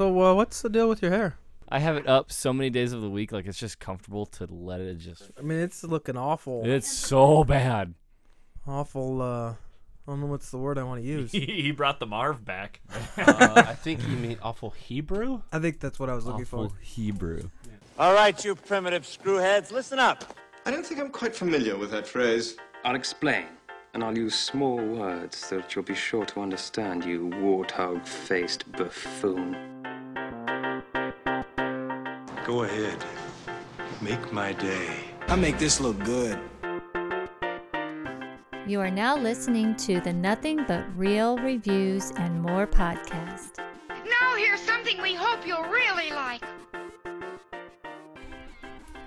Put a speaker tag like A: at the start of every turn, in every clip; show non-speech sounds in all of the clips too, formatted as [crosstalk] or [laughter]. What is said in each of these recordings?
A: So uh, what's the deal with your hair?
B: I have it up so many days of the week, like it's just comfortable to let it just.
A: I mean, it's looking awful.
B: It's so bad.
A: Awful. Uh, I don't know what's the word I want to [laughs] use.
C: he brought the Marv back. [laughs]
D: uh, I think you mean awful Hebrew.
A: I think that's what I was looking for.
B: Awful
A: for.
B: Hebrew.
E: All right, you primitive screwheads, listen up.
F: I don't think I'm quite familiar with that phrase.
G: I'll explain, and I'll use small words so that you'll be sure to understand, you warthog faced buffoon.
F: Go ahead. Make my day.
H: I make this look good.
I: You are now listening to the Nothing But Reel Reviews and More podcast.
J: Now here's something we hope you'll really like.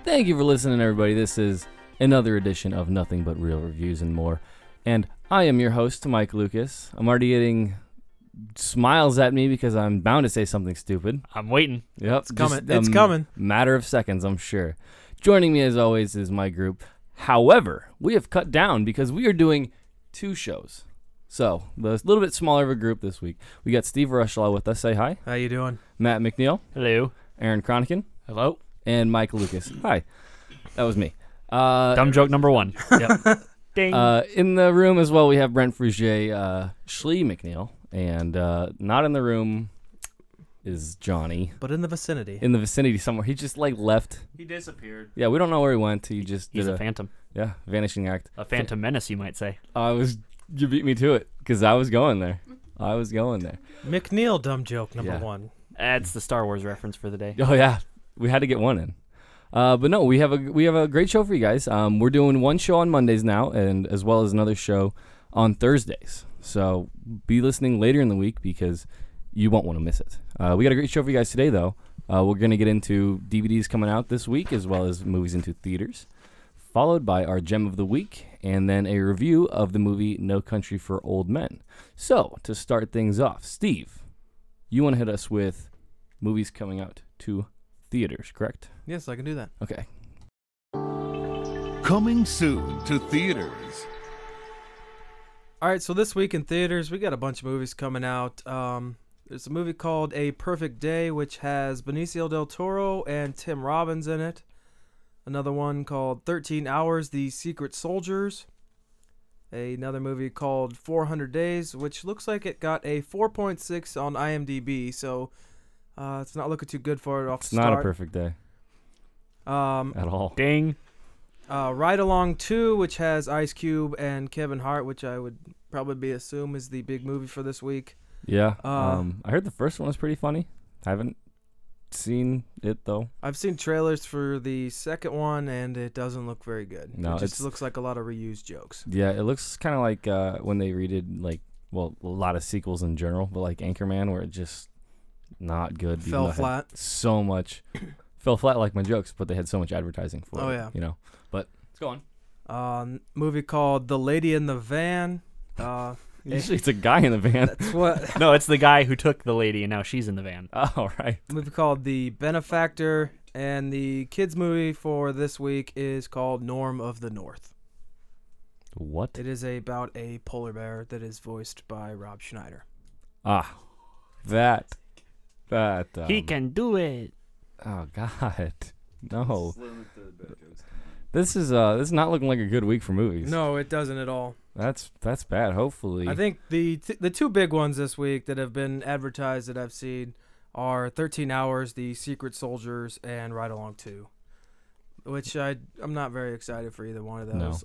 B: Thank you for listening, everybody. This is another edition of Nothing But Reel Reviews and More. And I am your host, Mike Lucas. I'm already getting smiles at me because I'm bound to say something stupid.
C: I'm waiting.
B: Yep. It's
A: coming. It's coming.
B: Matter of seconds, I'm sure. Joining me as always is my group. However, we have cut down because we are doing two shows. So, a little bit smaller of a group this week. We got Steve Rushlaw with us. Say hi.
A: How you doing?
B: Matt McNeil,
C: Hello.
B: Aaron Cronican,
C: Hello.
B: and Mike Lucas. Hi. That was me. Uh,
C: Dumb joke number one. [laughs] Yep. Ding.
B: Uh, in the room as well, we have Brent Frugier, uh, Schlee McNeil, and uh, not in the room is Johnny.
A: But in the vicinity.
B: In the vicinity somewhere, he just like left.
C: he disappeared.
B: Yeah, we don't know where he went. He just
C: He's
B: did
C: a phantom.
B: yeah vanishing act.
C: A phantom menace, you might say.
B: I was you beat me to it because I was going there. I was going there.
A: McNeil dumb joke number
B: Yeah.
A: one.
C: That's the Star Wars reference for the day.
B: Oh yeah, we had to get one in. Uh, but no, we have a we have a great show for you guys. Um, we're doing one show on Mondays now, and as well as another show on Thursdays. So be listening later in the week because you won't want to miss it. Uh, we got a great show for you guys today, though. Uh, we're gonna get into DVDs coming out this week, as well as movies into theaters, followed by our gem of the week, and then a review of the movie No Country for Old Men. So to start things off, Steve, you want to hit us with movies coming out to theaters, correct?
A: Yes, I can do that.
B: Okay.
K: Coming soon to theaters.
A: All right, so this week in theaters, we got a bunch of movies coming out. Um, there's a movie called A Perfect Day, which has Benicio del Toro and Tim Robbins in it. Another one called 13 Hours, The Secret Soldiers. Another movie called 400 Days, which looks like it got a 4.6 on IMDb, so uh, it's not looking too good for it off
B: It's
A: the
B: not a perfect day
A: Um,
B: at all.
C: Ding.
A: uh, Ride Along 2, which has Ice Cube and Kevin Hart, which I would probably be assume is the big movie for this week.
B: Yeah.
A: Uh,
B: um, I heard the first one was pretty funny. I haven't seen it though.
A: I've seen trailers for the second one, and it doesn't look very good.
B: No,
A: it just looks like a lot of reused jokes.
B: Yeah, it looks kind of like uh, when they redid like well a lot of sequels in general, but like Anchorman, where it just not good.
A: Fell
B: though it had
A: flat.
B: So much [coughs] fell flat like my jokes, but they had so much advertising for it.
A: Oh,
B: it.
A: yeah.
B: You know. But let's go on.
A: Um, movie called The Lady in the Van. Uh, [laughs]
B: Usually it's a guy in the van.
A: that's what. [laughs]
C: No, it's the guy who took the lady and now she's in the van. [laughs]
B: oh right.
A: movie called The Benefactor, and the kids movie for this week is called Norm of the North.
B: What?
A: It is about a polar bear that is voiced by Rob Schneider.
B: Ah, that that. Um,
C: he can do it.
B: Oh God, no. This is uh, this is not looking like a good week for movies.
A: No, it doesn't at all.
B: That's that's bad. Hopefully,
A: I think the t- the two big ones this week that have been advertised that I've seen are 13 Hours, The Secret Soldiers, and Ride Along 2. Which I I'm not very excited for either one of
B: No.
A: those.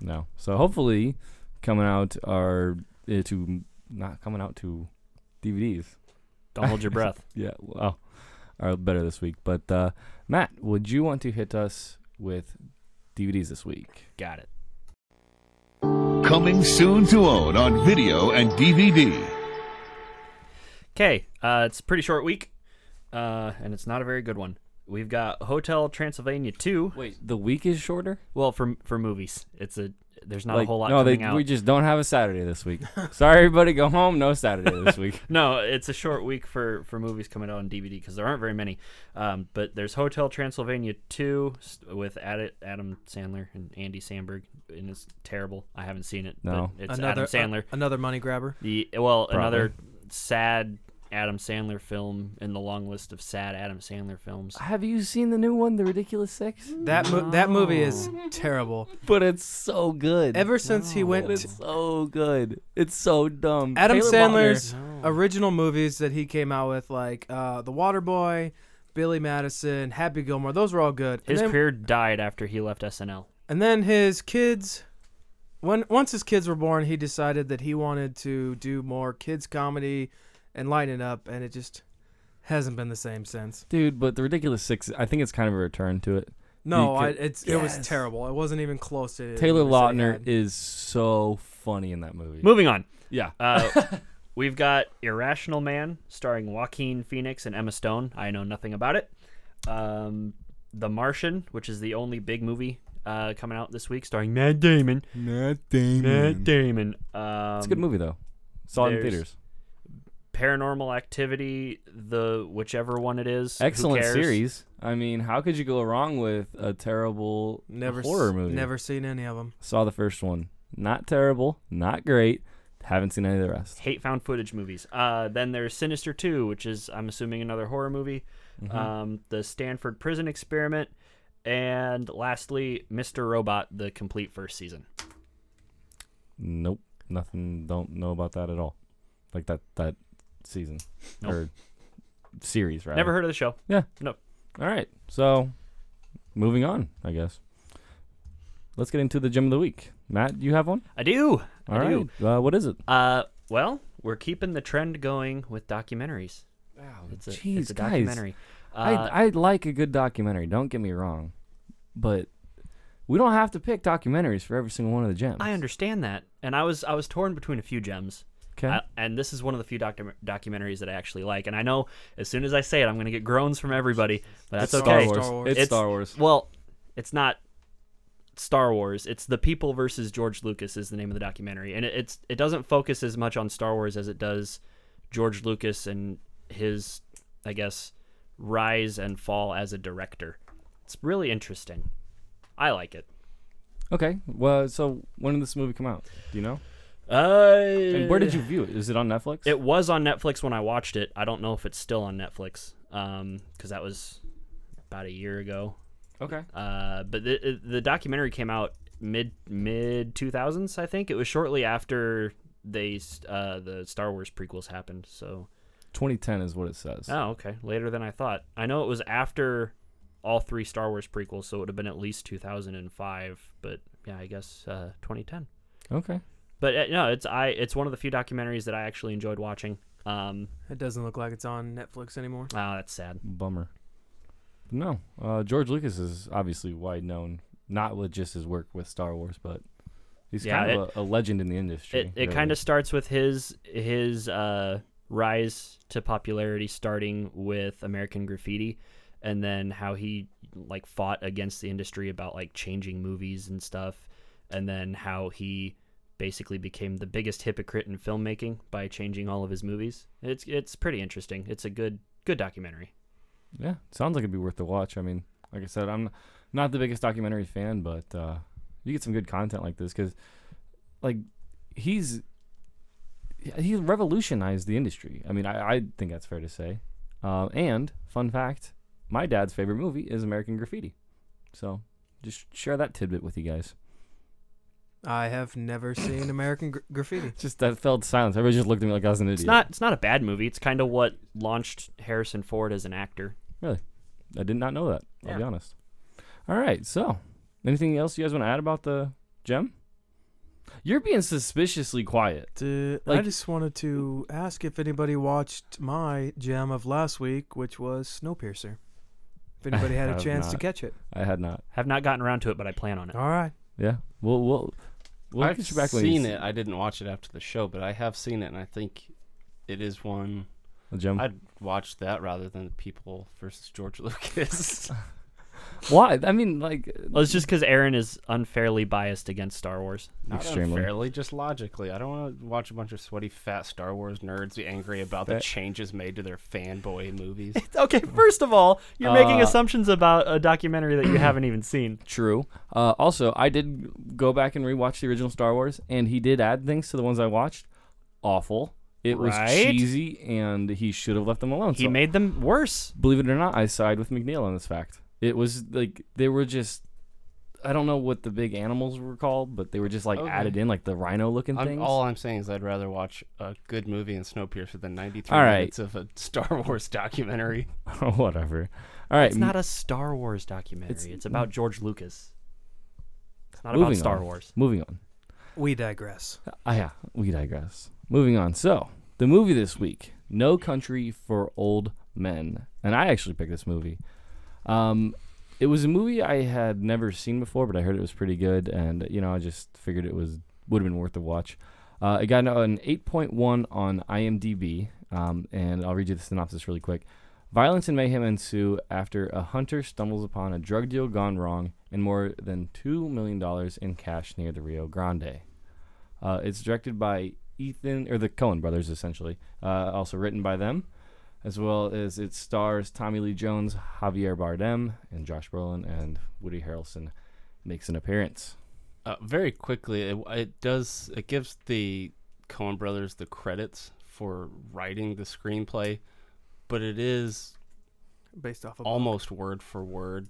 B: no. So hopefully, coming out are uh, to not coming out to DVDs.
C: Don't hold your [laughs] breath.
B: Yeah, well, are better this week. But uh, Matt, would you want to hit us with DVDs this week?
C: Got it.
K: Coming soon to own on video and DVD.
C: Okay, uh, it's a pretty short week, uh, and it's not a very good one. We've got Hotel Transylvania 2.
B: Wait, the week is shorter.
C: Well, for for movies, it's a there's not
B: like,
C: a whole lot
B: no,
C: coming
B: they,
C: out.
B: we just don't have a Saturday this week. [laughs] Sorry, everybody, go home. No Saturday this week. [laughs]
C: No, it's a short week for, for movies coming out on DVD because there aren't very many. Um, but there's Hotel Transylvania two with Adam Sandler and Andy Samberg, and it's terrible. I haven't seen it.
B: No.
C: but it's
A: another
C: Adam Sandler.
A: a- another money grabber.
C: The well,
B: Probably.
C: another sad Adam Sandler film in the long list of sad Adam Sandler films.
B: Have you seen the new one, The Ridiculous Six?
A: That mo- that movie is terrible.
B: But it's so good.
A: Ever since he went, to,
B: it's so good. It's so dumb.
A: Adam
B: Taylor
A: Sandler's
B: Lautner-
A: original movies that he came out with, like uh, The Waterboy, Billy Madison, Happy Gilmore, those were all good.
C: His
A: then,
C: career died after he left SNL.
A: and then his kids, when once his kids were born, he decided that he wanted to do more kids comedy and lighten up, and it just hasn't been the same since.
B: Dude, but The Ridiculous Six, I think it's kind of a return to it.
A: No, I,
B: Because-
A: it's it was terrible. It wasn't even close to it.
B: Taylor
A: the movies they
B: Lautner is so funny in that movie.
C: Moving on.
B: Yeah.
C: Uh, [laughs] we've got Irrational Man, starring Joaquin Phoenix and Emma Stone. I know nothing about it. Um, the Martian, which is the only big movie uh, coming out this week, starring Matt Damon.
B: Matt Damon.
C: Matt Damon. Um,
B: It's a good movie though. Saw it in theaters.
C: Paranormal Activity, the whichever one it is. who
B: Excellent
C: cares?
B: series. I mean, how could you go wrong with a terrible
A: never s-
B: horror movie?
A: Never seen any of them.
B: Saw the first one. Not terrible. Not great. Haven't seen any of the rest.
C: Hate found footage movies. Uh, then there's Sinister 2, which is, I'm assuming, another horror movie.
B: Mhm.
C: Um, the Stanford Prison Experiment. And lastly, Mr. Robot, the complete first season.
B: Nope. Nothing. Don't know about that at all. Like that that season
C: Nope.
B: or series, right?
C: Never heard of the show.
B: Yeah.
C: Nope.
B: All right. So, moving on, I guess. Let's get into the gem of the week. Matt, you have one?
C: I do.
B: All
C: I
B: right.
C: do.
B: Uh, what is it?
C: Uh, well, we're keeping the trend going with documentaries.
B: Wow,
C: it's a,
B: Jeez,
C: it's a
B: guys.
C: documentary. Uh,
B: I I like a good documentary. Don't get me wrong, but we don't have to pick documentaries for every single one of the gems.
C: I understand that, and I was I was torn between a few gems.
B: 'Kay.
C: I- and this is one of the few docu- documentaries that I actually like. And I know as soon as I say it, I'm going to get groans from everybody, but that's
B: It's Star
C: okay.
B: Wars. It's Star Wars.
C: Well, it's not Star Wars. It's The People versus George Lucas is the name of the documentary, and it, it's it doesn't focus as much on Star Wars as it does George Lucas and his, I guess, rise and fall as a director. It's really interesting. I like it.
B: Okay. Well, so when did this movie come out? Do you know?
C: Uh,
B: and where did you view it? Is it on Netflix?
C: It was on Netflix when I watched it. I don't know if it's still on Netflix, um, because that was about a year ago.
B: Okay.
C: Uh, but the the documentary came out mid mid two thousands, I think. It was shortly after they uh the Star Wars prequels happened. So
B: 2010 is what it says.
C: oh, okay, later than I thought. I know it was after all three Star Wars prequels, so it would have been at least two thousand and five. But yeah, I guess uh, twenty ten.
B: Okay.
C: But uh, no, it's I it's one of the few documentaries that I actually enjoyed watching. Um,
A: It doesn't look like it's on Netflix anymore.
C: oh, that's sad.
B: Bummer. No, uh, George Lucas is obviously wide known, not with just his work with Star Wars, but he's
C: Yeah,
B: kind
C: it-
B: of a, a legend in the industry.
C: It it kind of starts with his his uh, rise to popularity, starting with American Graffiti, and then how he like fought against the industry about like changing movies and stuff, and then how he basically became the biggest hypocrite in filmmaking by changing all of his movies. It's it's pretty interesting. It's a good good documentary.
B: Yeah, sounds like it'd be worth the watch. I mean, like I said, I'm not the biggest documentary fan, but uh, you get some good content like this because, like, he's he revolutionized the industry. I mean, I, I think that's fair to say. Uh, and fun fact, my dad's favorite movie is American Graffiti. So just share that tidbit with you guys.
A: I have never seen American Gra- Graffiti. [laughs]
B: Just that felt silence. Everybody just looked at me like I was an idiot.
C: It's not it's not a bad movie. It's kind of what launched Harrison Ford as an actor.
B: Really? I did not know that. I'll be honest. All right. So, anything else you guys want to add about the gem? You're being suspiciously quiet.
A: Uh, I
B: Like-
A: just wanted to ask if anybody watched my gem of last week, which was Snowpiercer. If anybody [laughs] had a
B: have
A: chance to
B: not.
A: catch it.
B: I had not.
C: Have not gotten around to it, but I plan on it.
A: All right.
B: Yeah. We'll we'll we'll
D: I've
B: get you back when you
D: seen
B: see
D: it. I didn't watch it after the show, but I have seen it, and I think it is one.
B: Gem.
D: I'd watch that rather than People versus George [laughs] Lucas.
B: Why? I mean, like,
C: Well, it's just because Aaron is unfairly biased against Star Wars.
D: Not
B: Extremely.
D: unfairly, just logically. I don't want to watch a bunch of sweaty, fat Star Wars nerds be angry about the
B: That-
D: changes made to their fanboy movies. [laughs]
C: Okay, first of all, you're making
B: Uh,
C: assumptions about a documentary that you haven't even seen. [clears throat]
B: true. Uh, also, I did go back and rewatch the original Star Wars, and he did add things to the ones I watched. Awful. It was
C: Right?
B: cheesy, and he should have left them alone.
C: He
B: So,
C: made them worse.
B: believe it or not, I side with McNeil on this fact. It was like they were just. I don't know what the big animals were called, but they were just like
D: Okay.
B: added in, like the rhino-looking
D: I'm,
B: things.
D: all I'm saying is I'd rather watch a good movie in Snowpiercer than 93
B: All right.
D: minutes of a Star [laughs] Wars documentary. [laughs]
B: Whatever. All right.
C: It's not a Star Wars documentary.
B: It's-
C: It's, about George Lucas. It's not about Star
B: on.
C: Wars.
B: Moving on.
A: We digress.
B: Ah, yeah, we digress. Moving on. So, the movie this week, No Country for Old Men, and I actually picked this movie. Um, it was a movie I had never seen before, but I heard it was pretty good, and you know, I just figured it was would have been worth a watch. Uh, it got an 8.1 on IMDb, um, and I'll read you the synopsis really quick. Violence and mayhem ensue after a hunter stumbles upon a drug deal gone wrong and more than $2 million in cash near the Rio Grande. Uh, it's directed by Ethan, or the Coen brothers, essentially. Uh, also written by them, as well as it stars Tommy Lee Jones, Javier Bardem, and Josh Brolin, and Woody Harrelson makes an appearance.
D: Uh, very quickly, it, it does. It gives the Coen Brothers the credits for writing the screenplay, but it is
A: Based off of
D: almost word for word.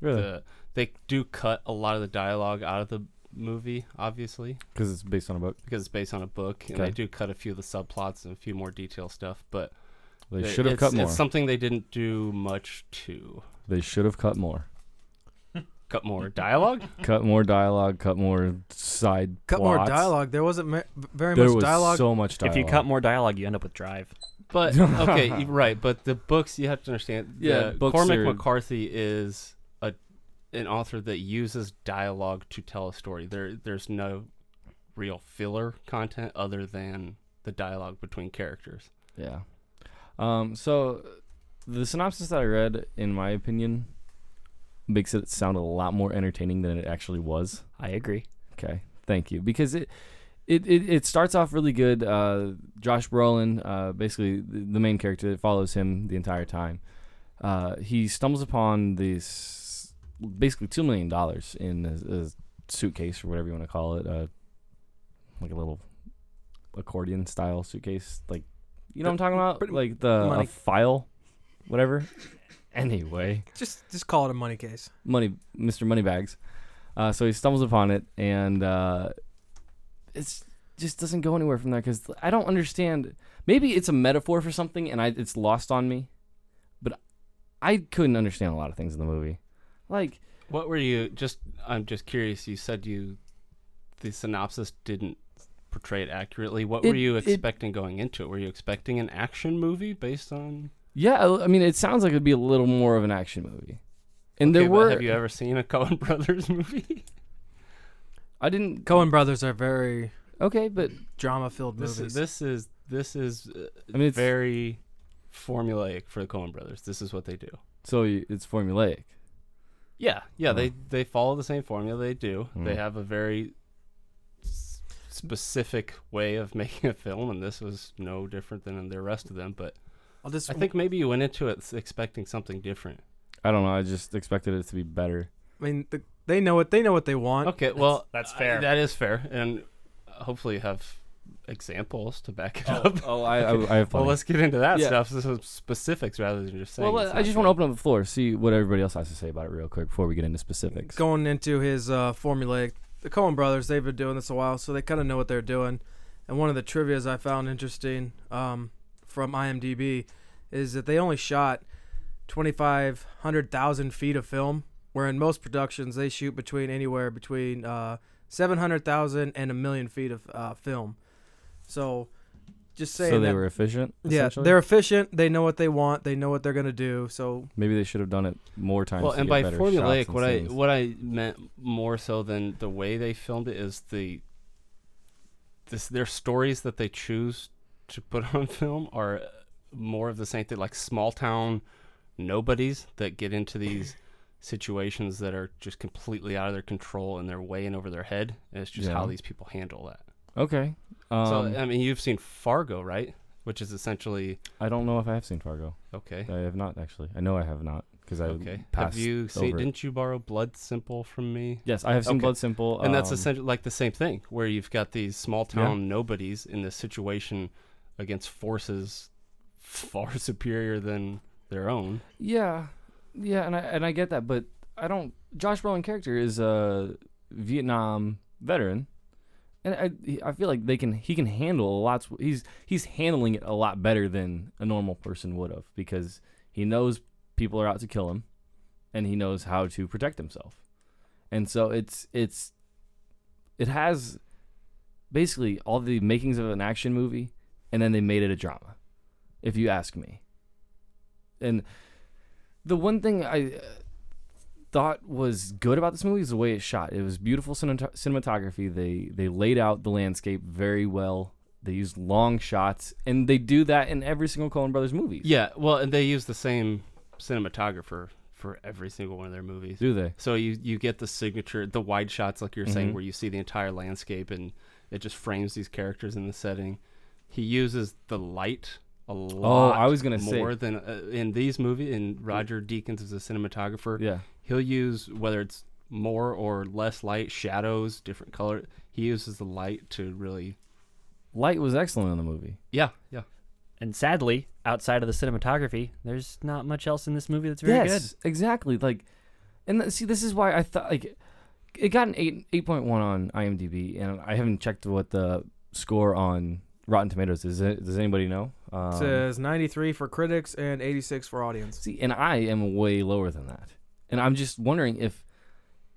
B: Really?
D: The, they do cut a lot of the dialogue out of the movie, obviously,
B: Because it's based on a book.
D: because it's based on a book, and
B: Okay.
D: they do cut a few of the subplots and a few more detail stuff. But
B: They should have cut more.
D: It's something they didn't do much to.
B: They should have cut more.
D: Cut more dialogue.
B: cut more dialogue. Cut more side.
A: Cut more
B: plots.
A: dialogue. There wasn't ma- very
B: There
A: much
B: was
A: dialogue.
B: so much dialogue.
C: If you cut more dialogue, you end up with Drive.
D: But [laughs] okay, y- right. But the books you have to understand.
B: Yeah,
D: the-
B: books
D: Cormac
B: are-
D: McCarthy is a an author that uses dialogue to tell a story. There, there's no real filler content other than the dialogue between characters.
B: Yeah. Um, so the synopsis that I read, in my opinion, makes it sound a lot more entertaining than it actually was.
C: I agree.
B: Okay, thank you. Because it it, it, it starts off really good. Uh, Josh Brolin, uh, basically the, the main character that follows him the entire time. Uh, he stumbles upon this basically two million dollars in a, a suitcase or whatever you want to call it, uh, like a little accordion style suitcase, like you know what I'm talking about,
A: Pretty
B: like the a file, whatever. Anyway,
A: Just just call it a money case.
B: money, Mr. Moneybags. Uh, so he stumbles upon it, and uh, it's just doesn't go anywhere from there because I don't understand. Maybe it's a metaphor for something, and I it's lost on me. But I couldn't understand a lot of things in the movie. Like,
D: What were you just? I'm just curious. You said you the synopsis didn't portray it accurately. What were
B: It-
D: you
B: it-
D: expecting going into it? Were you expecting an action movie based on?
B: yeah, I I mean, it sounds like it'd be a little more of an action movie. And
D: Okay,
B: there were.
D: Have you ever seen a Coen [laughs] Brothers movie? [laughs]
B: I didn't.
A: Coen brothers are very
B: Okay, but
A: drama filled
D: This
A: movies.
D: is, this is this is uh,
B: I mean, it's-
D: very formulaic for the Coen Brothers. This is what they do.
B: so it's formulaic.
D: Yeah, yeah.
B: Oh.
D: They they follow the same formula. They do. They
B: Mm.
D: have a very s- specific way of [laughs] making a film, and this was no different than the rest of them. But
A: I'll just
D: I think maybe you went into it expecting something different.
B: I don't know. I just expected it to be better.
A: I mean the, they know what they know what they want.
D: Okay, well
C: that's
D: I-
C: fair.
D: that is fair, and hopefully you have examples to back it up.
B: Oh, I, I, I have. [laughs]
D: Well, let's get into that
B: Yeah.
D: stuff. This is specifics rather than just saying.
B: Well, I just want to open up the floor, see what everybody else has to say about it real quick before we get into specifics.
A: Going into his uh, formulaic, the Coen brothers they've been doing this a while, so they kind of know what they're doing. And one of the trivia's I found interesting um, from IMDb is that they only shot 2,500,000 feet of film, where in most productions they shoot between anywhere between uh, 700,000 and a million feet of uh, film. So, just saying
B: So they
A: that,
B: were efficient.
A: yeah, they're efficient. They know what they want. They know what they're gonna do. So
B: Maybe they should have done it more times.
D: Well,
B: to
D: and
B: get
D: by
B: better
D: formulaic,
B: and
D: what I what I meant more so than the way they filmed it is the this their stories that they choose to put [laughs] on film are more of the same thing, like small town nobodies that get into these situations that are just completely out of their control and they're way in over their head. And it's just how these people handle that.
B: Okay. Um,
D: so I mean, you've seen Fargo, right? Which is essentially
B: I don't know if I have seen Fargo.
D: okay.
B: I have not actually. I know I have not because I
D: Okay. Have you seen?
B: it.
D: Didn't you borrow Blood Simple from me?
B: Yes, I have seen
D: Okay.
B: Blood Simple,
D: and that's
B: um,
D: essentially like the same thing, where you've got these small town nobodies in this situation against forces [laughs] far superior than their own.
B: Yeah, yeah, and I and I get that, but I don't. Josh Brolin character is a Vietnam veteran, and I I feel like they can he can handle a lot. He's he's handling it a lot better than a normal person would have because he knows people are out to kill him, and he knows how to protect himself, and so it's it's it has basically all the makings of an action movie, and then they made it a drama, if you ask me. And the one thing I thought was good about this movie is the way it's shot. It was beautiful cinemat- cinematography. They they laid out the landscape very well. They used long shots, and they do that in every single Coen Brothers movie.
D: Yeah, well, and they use the same cinematographer for every single one of their movies.
B: Do they?
D: So you you get the signature, the wide shots, like you're saying,
B: Mhm.
D: where you see the entire landscape and it just frames these characters in the setting. He uses the light a lot.
B: Oh, I was gonna say-
D: more than uh, in these movies. And Roger Deakins as a cinematographer,
B: Yeah.
D: He'll use whether it's more or less light, shadows, different color. He uses the light to really,
B: Light was excellent in the movie.
D: yeah, yeah.
C: And sadly, outside of the cinematography, there's not much else in this movie that's very good.
B: yes, exactly. Like, and th- see, this is why I thought like it got an eight eight point one on IMDb, and I haven't checked what the score on Rotten Tomatoes is. It, does anybody know? Um,
A: says 93 for critics and 86 for audience.
B: See, and I am way lower than that. And I'm just wondering if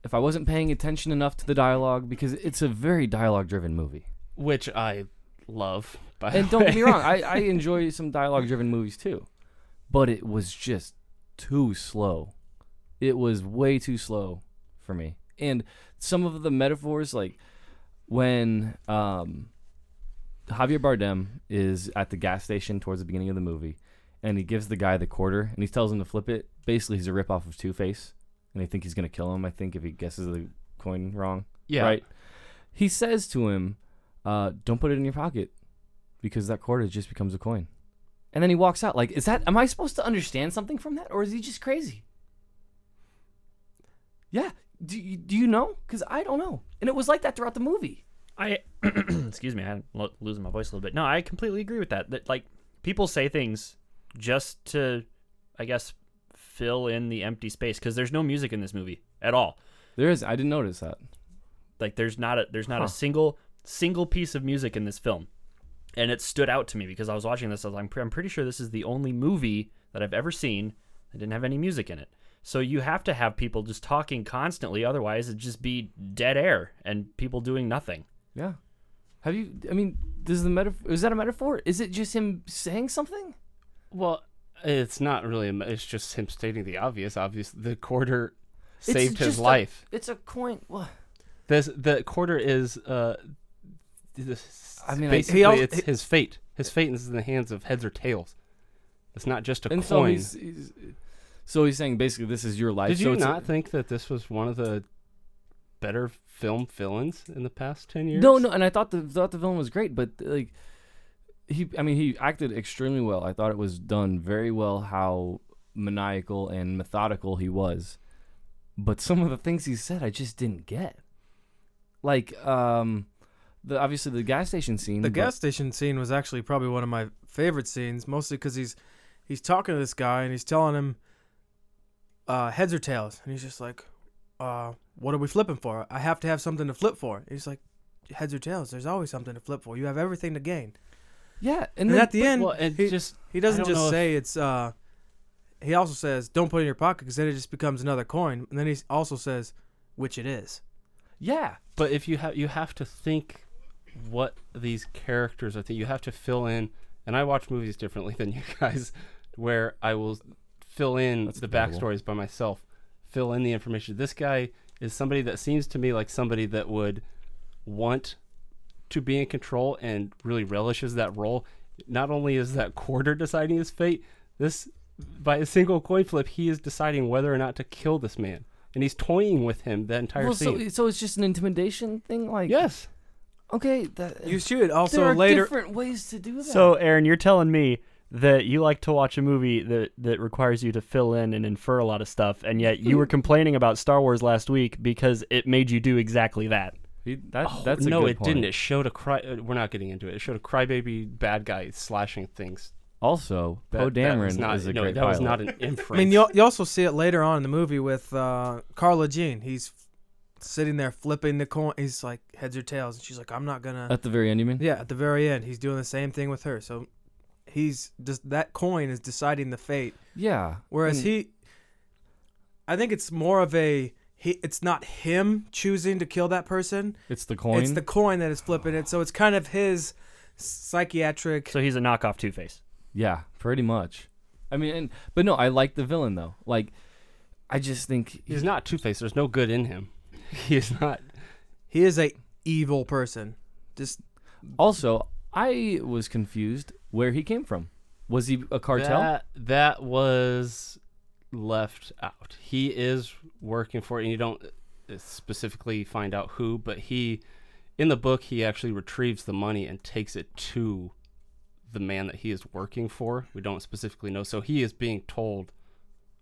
B: if I wasn't paying attention enough to the dialogue because it's a very dialogue driven movie.
D: Which I love. By
B: And don't get me wrong, I, I [laughs] enjoy some dialogue driven movies too. But it was just too slow. It was way too slow for me. And some of the metaphors like when um Javier Bardem is at the gas station towards the beginning of the movie, and he gives the guy the quarter, and he tells him to flip it. Basically, he's a ripoff of Two Face, and they think he's gonna kill him. I think if he guesses the coin wrong.
D: Yeah.
B: Right. He says to him, uh, "Don't put it in your pocket, because that quarter just becomes a coin." And then he walks out. Like, is that? Am I supposed to understand something from that, or is he just crazy? Yeah. Do you, do you know? Because I don't know. And it was like that throughout the movie.
C: I [clears throat] excuse me, I'm losing my voice a little bit. No, I completely agree with that. That like people say things just to, I guess, fill in the empty space because there's no music in this movie at all.
B: There is. I didn't notice that.
C: Like there's not a there's not
B: Huh.
C: a single single piece of music in this film, and it stood out to me because I was watching this. I was like, I'm, pre- I'm pretty sure this is the only movie that I've ever seen that didn't have any music in it. So you have to have people just talking constantly, otherwise it'd just be dead air and people doing nothing.
B: Yeah. Have you? I mean, does the metaphor? Is that a metaphor? Is it just him saying something?
D: Well, it's not really. a It's just him stating the obvious. Obvious, the quarter
B: It's
D: saved his
B: just a-
D: life.
B: it's a coin. What?
D: This the quarter is. uh this,
B: I mean,
D: basically,
A: He al-
D: it's
A: he-
D: his fate. His fate is in the hands of heads or tails. It's not just a
B: And so
D: coin.
B: he's, he's. So he's saying basically this is your life.
D: Did
B: so
D: you
B: it's a-
D: not think that this was one of the better film villains in the past ten years?
B: No, no, and I thought the thought the villain was great, but like he, I mean, he acted extremely well. I thought it was done very well how maniacal and methodical he was, but some of the things he said I just didn't get. Like, um, the obviously the gas station scene.
A: The
B: but-
A: gas station scene was actually probably one of my favorite scenes, mostly because he's he's talking to this guy and he's telling him uh, heads or tails, and he's just like, uh, "What are we flipping for? I have to have something to flip for." He's like, "Heads or tails? There's always something to flip for. You have everything to gain."
B: Yeah,
A: And,
B: and, then,
A: at the
B: but-
A: end,
D: well, it
A: he,
D: just-
A: he doesn't just
D: know if-
A: say it's. Uh, he also says, "Don't put it in your pocket," because then it just becomes another coin. And then he also says, "Which it is."
B: yeah,
D: But if you have you have to think what these characters are. Th- you have to fill in. And I watch movies differently [laughs] than you guys, where I will fill in
B: That's
D: the
B: debatable.
D: backstories by myself, fill in the information. This guy is somebody that seems to me like somebody that would want to be in control and really relishes that role. Not only is that quarter deciding his fate, this by a single coin flip, he is deciding whether or not to kill this man, and he's toying with him the entire
B: well,
D: scene.
B: so so it's just an intimidation thing. Like,
D: yes.
B: okay, that
A: You should
B: there
A: also
B: are
A: later.
B: different ways to do that.
C: So, Aaron, you're telling me that you like to watch a movie that, that requires you to fill in and infer a lot of stuff, and yet you mm-hmm. were complaining about Star Wars last week because it made you do exactly that.
B: He, that
D: Oh,
B: that's a
D: no,
B: good
D: it
B: point.
D: didn't. It showed a cry. uh, We're not getting into it. It showed a crybaby bad guy slashing things.
B: Also, Poe
D: That- that was
B: Dameron
D: not-
B: is a
D: no,
B: great
D: that was not an [laughs] inference.
A: I mean, you, you also see it later on in the movie with uh, Carla Jean. He's sitting there flipping the coin. He's like heads or tails, and she's like, "I'm not gonna."
B: At the very end, you mean?
A: yeah, at the very end, he's doing the same thing with her. So he's just that coin is deciding the fate.
B: Yeah.
A: Whereas
B: and-
A: he, I think it's more of a he. It's not him choosing to kill that person.
B: It's the coin.
A: It's the coin that is flipping it. So it's kind of his psychiatric.
C: So he's a knockoff Two Face.
B: Yeah, pretty much. I mean, and, but no, I like the villain though. Like, I just think
D: He's not Two Face. There's no good in him. [laughs] He is not.
A: He is a evil person. Just
B: Also, I was confused where he came from. Was he a cartel?
D: That, that was left out. He is working for it, and you don't uh, specifically find out who, but he, in the book, he actually retrieves the money and takes it to the man that he is working for. We don't specifically know. So he is being told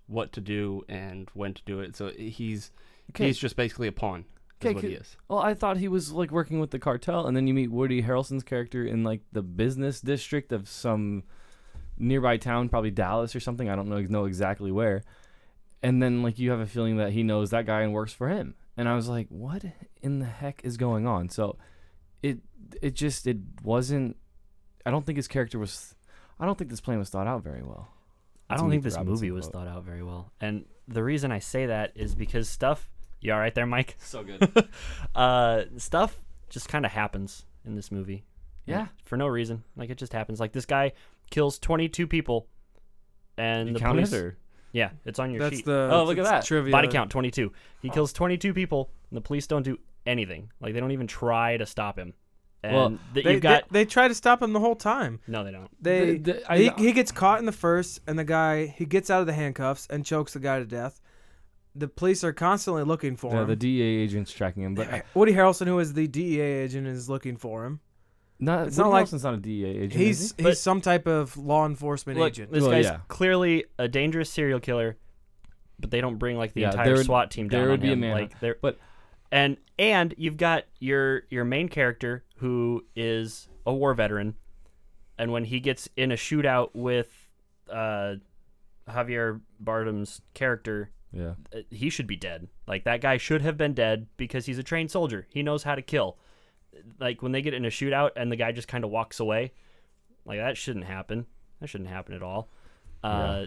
D: what to do and when to do it. So he's
B: Okay.
D: he's just basically a pawn. Is
B: Okay,
D: what he is.
B: Well, I thought he was like working with the cartel, and then you meet Woody Harrelson's character in like the business district of some nearby town, probably Dallas or something. I don't know know exactly where. And then like you have a feeling that he knows that guy and works for him. And I was like, what in the heck is going on? So it it just it wasn't. I don't think his character was. I don't think this plan was thought out very well.
C: I don't think this
B: Robinson
C: movie was
B: quote.
C: thought out very well. And the reason I say that is because stuff. You all right there, Mike?
B: So good. [laughs]
C: uh, stuff just kind of happens in this movie.
B: Yeah.
C: For no reason. Like it just happens. Like this guy kills 22 people, and
B: You
C: the
B: counted,
C: police.
B: or-
C: Yeah, it's on your
A: That's
C: sheet.
A: the
B: Oh, look at that.
A: trivia.
C: Body count 22. He kills 22 people, and the police don't do anything. Like they don't even try to stop him. And
B: Well,
C: th-
A: They,
C: got
A: they, they try to stop him the whole time.
C: no, they don't.
A: They
B: The- the- I-
A: he, he gets caught in the first, and the guy he gets out of the handcuffs and chokes the guy to death. The police are constantly looking for
B: Yeah,
A: him.
B: the DEA agent's tracking him, but
A: Woody Harrelson, who is the DEA agent, is looking for him.
B: Not.
A: It's
B: Woody
A: not like-
B: Harrelson's not a DEA agent.
A: He's
B: is
A: he's
C: But-
A: some type of law enforcement
C: Look,
A: agent.
C: this
B: Well,
C: guy's
B: yeah.
C: clearly a dangerous serial killer, but they don't bring like the
B: Yeah,
C: entire
B: there would-
C: SWAT team down
B: there would
C: on
B: be a
C: him.
B: man-
C: like they're
B: but-
C: and and you've got your your main character who is a war veteran, and when he gets in a shootout with uh, Javier Bardem's character,
B: Yeah.
C: uh, he should be dead. Like that guy should have been dead because he's a trained soldier. He knows how to kill. Like when they get in a shootout and the guy just kind of walks away, like that shouldn't happen. That shouldn't happen at all. Uh,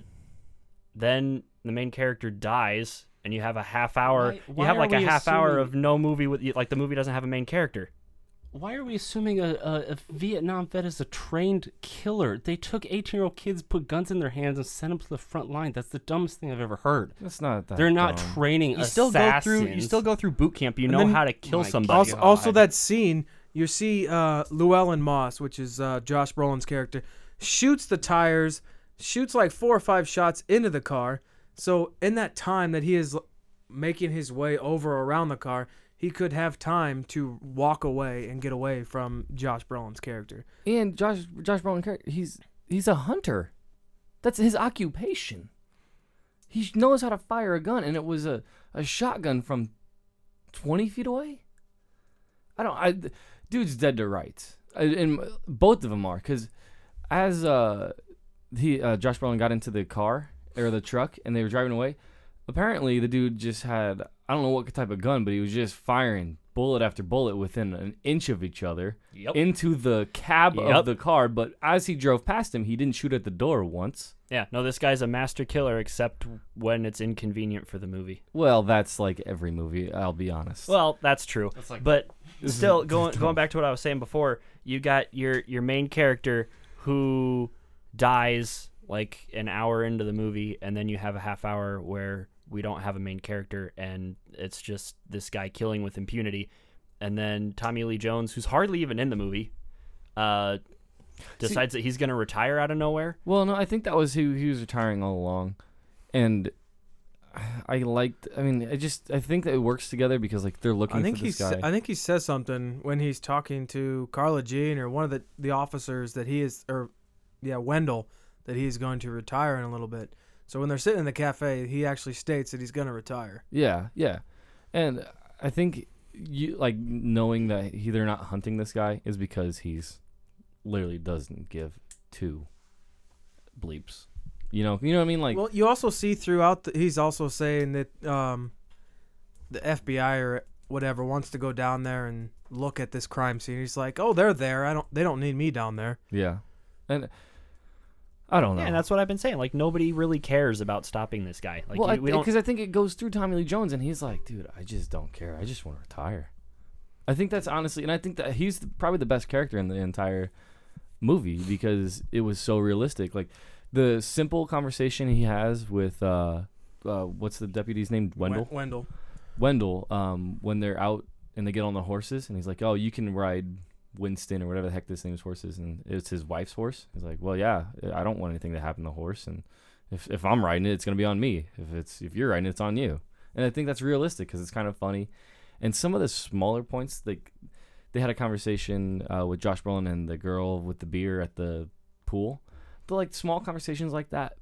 C: Then the main character dies, and you have a half hour.
D: Why-
C: you have like a
D: we
C: half hour of no movie with like the movie doesn't have a main character.
D: Why are we assuming a, a, a Vietnam vet is a trained killer? They took 18 year old kids, put guns in their hands, and sent them to the front line. That's the dumbest thing I've ever heard.
B: That's not that.
D: They're not
B: dumb.
D: training
C: You still go through. You still go through boot camp. You
A: And
C: know
A: then-
C: how to kill somebody.
A: Also, also that scene you see uh, Llewellyn Moss, which is uh, Josh Brolin's character, shoots the tires, shoots like four or five shots into the car. So in that time that he is making his way over around the car, he could have time to walk away and get away from Josh Brolin's character.
B: And Josh Josh Brolin character, he's he's a hunter. That's his occupation. He knows how to fire a gun, and it was a, a shotgun from twenty feet away. I don't. I dude's dead to rights, and both of them are because as uh he uh, Josh Brolin got into the car or the truck and they were driving away. Apparently, the dude just had I don't know what type of gun, but he was just firing bullet after bullet within an inch of each other
C: Yep.
B: into the cab
C: Yep.
B: of the car. But as he drove past him, he didn't shoot at the door once.
C: Yeah, no, this guy's a master killer, except when it's inconvenient for the movie.
B: Well, that's like every movie. I'll be honest.
C: Well, that's true.
D: That's like-
C: but still, [laughs] going going back to what I was saying before, you got your your main character who dies like an hour into the movie, and then you have a half hour where we don't have a main character, and it's just this guy killing with impunity, and then Tommy Lee Jones, who's hardly even in the movie, uh, decides that he's gonna retire out of nowhere.
B: Well, no, I think that was who he was retiring all along, and I liked. I mean, I just I think that it works together because like they're looking
A: I think
B: for
A: he
B: this
A: sa-
B: guy.
A: I think he says something when he's talking to Carla Jean or one of the, the officers that he is or yeah Wendell that he's going to retire in a little bit. So when they're sitting in the cafe, he actually states that he's going to retire.
B: Yeah, yeah. And I think you like knowing that he, they're not hunting this guy is because he's literally doesn't give two bleeps. You know, you know what I mean? Like,
A: well, you also see throughout. The, he's also saying that um, the FBI or whatever wants to go down there and look at this crime scene. He's like, "Oh, they're there. I don't. They don't need me down there."
B: yeah, and I don't know.
C: Yeah, and that's what I've been saying. Like nobody really cares about stopping this guy. Like
B: well,
C: you- we don't.
B: because I, think it goes through Tommy Lee Jones, and he's like, dude, I just don't care. I just want to retire. I think that's honestly, and I think that he's the, probably the best character in the entire movie because it was so realistic. Like the simple conversation he has with uh, uh what's the deputy's name? Wendell.
A: Wen- Wendell.
B: Wendell, um, when they're out and they get on the horses, and he's like, "Oh, you can ride Winston or whatever the heck this name's horse is," and it's his wife's horse. He's like, "Well, yeah, I don't want anything to happen to the horse, and if if I'm riding it, it's gonna be on me. If it's if you're riding it, it's on you." And I think that's realistic because it's kind of funny, and some of the smaller points, like they had a conversation uh, with Josh Brolin and the girl with the beer at the pool, but like small conversations like that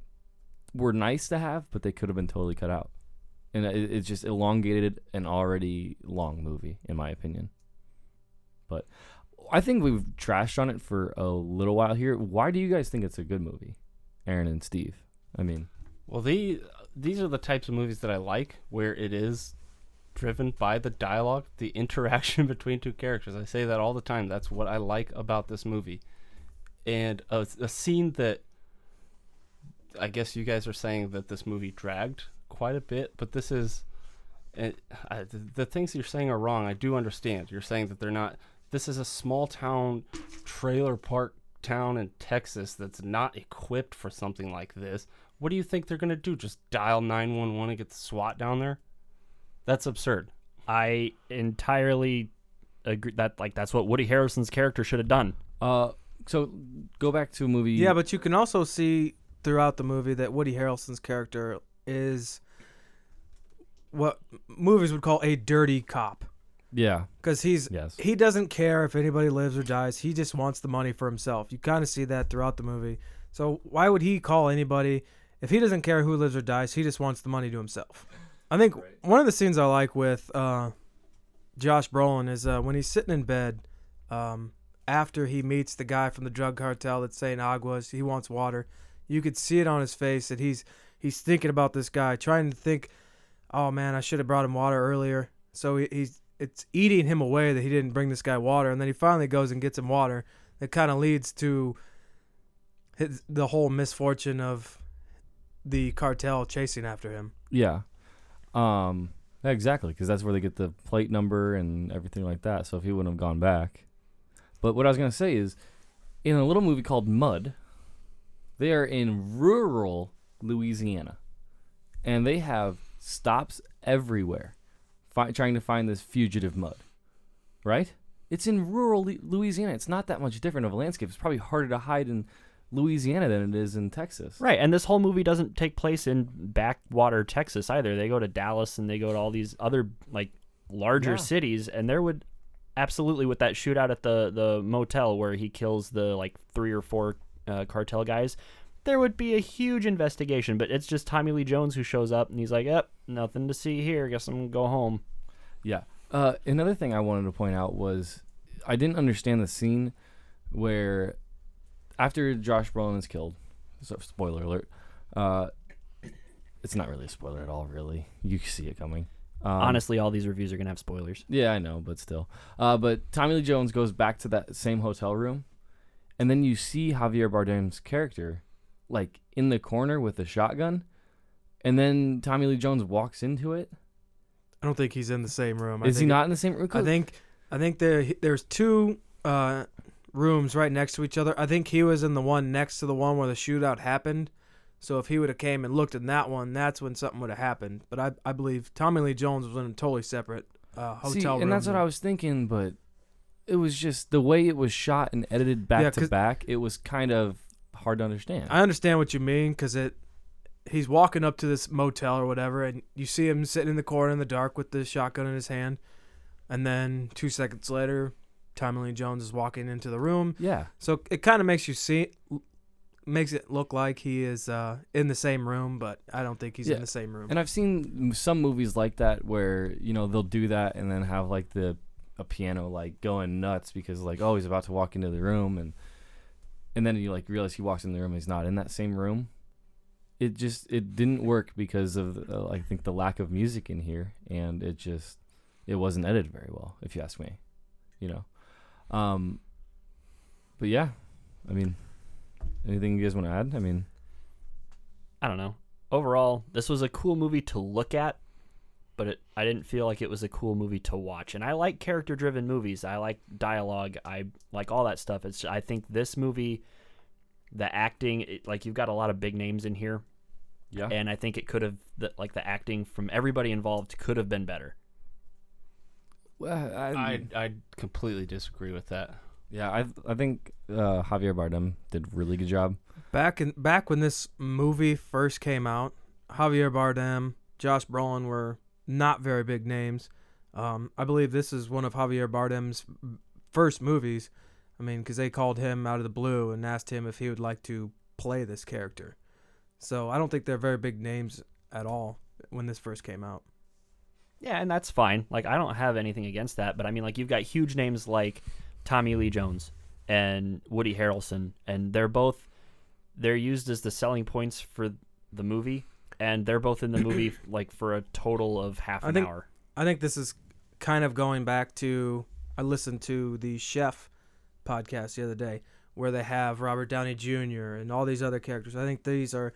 B: were nice to have, but they could have been totally cut out and it, it just elongated an already long movie, in my opinion. But I think we've trashed on it for a little while here. Why do you guys think it's a good movie, Aaron and Steve? I mean,
D: Well, these these are the types of movies that I like, where it is driven by the dialogue, the [laughs] interaction between two characters. I say that all the time. That's what I like about this movie, and a, a scene that I guess you guys are saying that this movie dragged quite a bit, but this is. It, I, the, the things you're saying are wrong. I do understand. You're saying that they're not. This is a small town, trailer park town in Texas that's not equipped for something like this. What do you think they're gonna do? Just dial nine one one and get the SWAT down there? That's absurd.
C: I entirely agree that like that's what Woody Harrelson's character should have done.
B: uh, so go back to a movie.
A: Yeah, but you can also see throughout the movie that Woody Harrelson's character is what movies would call a dirty cop.
B: Yeah,
A: Because he's
B: Yes.
A: he doesn't care if anybody lives or dies. He just wants the money for himself. You kind of see that throughout the movie. So why would he call anybody if he doesn't care who lives or dies? He just wants the money to himself. I think one of the scenes I like with uh, Josh Brolin is uh, when he's sitting in bed um, after he meets the guy from the drug cartel that's saying aguas. He wants water. You could see it on his face that he's he's thinking about this guy, trying to think, "Oh man, I should have brought him water earlier." So he, he's it's eating him away that he didn't bring this guy water, and then he finally goes and gets him water. That kind of leads to his, the whole misfortune of the cartel chasing after him.
B: yeah, um, exactly, because that's where they get the plate number and everything like that. So if he wouldn't have gone back, but what I was gonna say is, in a little movie called Mud, they are in rural Louisiana, and they have stops everywhere, fi- trying to find this fugitive mud. Right? It's in rural Louisiana. It's not that much different of a landscape. It's probably harder to hide in Louisiana than it is in Texas.
C: Right, and this whole movie doesn't take place in backwater Texas either. They go to Dallas and they go to all these other like larger
B: Yeah.
C: cities, and there would absolutely with that shootout at the the motel where he kills the like three or four uh, cartel guys. There would be a huge investigation, but it's just Tommy Lee Jones who shows up and he's like, "Yep, nothing to see here. Guess I'm gonna go home."
B: Yeah. Uh, another thing I wanted to point out was I didn't understand the scene where after Josh Brolin is killed. So spoiler alert. Uh, it's not really a spoiler at all. Really, you see it coming. Um,
C: Honestly, all these reviews are gonna have spoilers.
B: Yeah, I know, but still. Uh, but Tommy Lee Jones goes back to that same hotel room, and then you see Javier Bardem's character, like in the corner with a shotgun, and then Tommy Lee Jones walks into it.
A: I don't think he's in the same room. I
B: Is he not in the same room?
A: I think I think there there's two uh, rooms right next to each other. I think he was in the one next to the one where the shootout happened. So if he would have came and looked in that one, that's when something would have happened. But I I believe Tommy Lee Jones was in a totally separate uh, hotel
B: See,
A: room.
B: and that's what I was thinking, but it was just the way it was shot and edited back
A: Yeah,
B: to back. It was kind of hard to understand.
A: I understand what you mean because it. He's walking up to this motel or whatever, and you see him sitting in the corner in the dark with the shotgun in his hand, and then two seconds later, Tommy Lee Jones is walking into the room.
B: Yeah.
A: So it kind of makes you see, makes it look like he is uh, in the same room, but I don't think he's
B: Yeah.
A: in the same room.
B: And I've seen some movies like that where you know they'll do that and then have like the a piano like going nuts because like oh he's about to walk into the room and and then you like realize he walks in the room he's not in that same room. It just it didn't work because of uh, I think the lack of music in here and it just it wasn't edited very well if you ask me, you know. Um, but yeah, I mean, anything you guys want to add? I mean,
C: I don't know. Overall, this was a cool movie to look at, but it, I didn't feel like it was a cool movie to watch. And I like character-driven movies. I like dialogue. I like all that stuff. It's I think this movie, the acting, it, like you've got a lot of big names in here,
B: yeah.
C: and I think it could have the, like the acting from everybody involved could have been better.
B: Well, I,
D: I I completely disagree with that.
B: Yeah, I I think uh, Javier Bardem did a really good job.
A: Back in back when this movie first came out, Javier Bardem, Josh Brolin were not very big names. Um, I believe this is one of Javier Bardem's first movies. I mean, because they called him out of the blue and asked him if he would like to play this character. So I don't think they're very big names at all when this first came out.
C: Yeah, and that's fine. Like I don't have anything against that, but I mean like you've got huge names like Tommy Lee Jones and Woody Harrelson and they're both they're used as the selling points for the movie and they're both in the movie [clears throat] like for a total of half
A: I
C: an
A: think
C: hour.
A: I think this is kind of going back to I listened to the Chef podcast the other day where they have Robert Downey Jr. and all these other characters. I think these are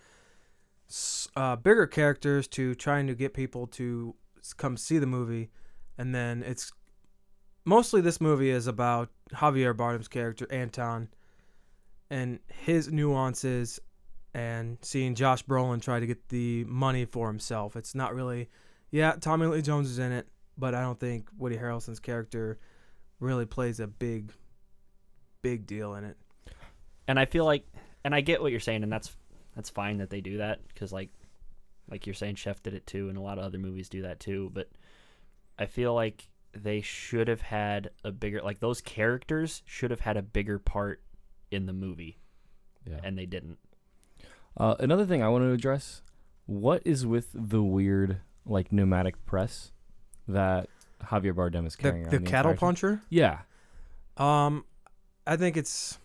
A: uh, bigger characters to trying to get people to come see the movie, and then it's mostly this movie is about Javier Bardem's character Anton and his nuances and seeing Josh Brolin try to get the money for himself. It's not really yeah, Tommy Lee Jones is in it, but I don't think Woody Harrelson's character really plays a big, big deal in it.
C: And I feel like and I get what you're saying and that's that's fine that they do that cuz like like you're saying Chef did it too and a lot of other movies do that too, but I feel like they should have had a bigger like those characters should have had a bigger part in the movie
B: Yeah.
C: and they didn't.
B: Uh, another thing I want to address: what is with the weird like pneumatic press that Javier Bardem is
A: The,
B: carrying?
A: the cattle
B: entire time?
A: puncher.
B: Yeah.
A: Um, I think it's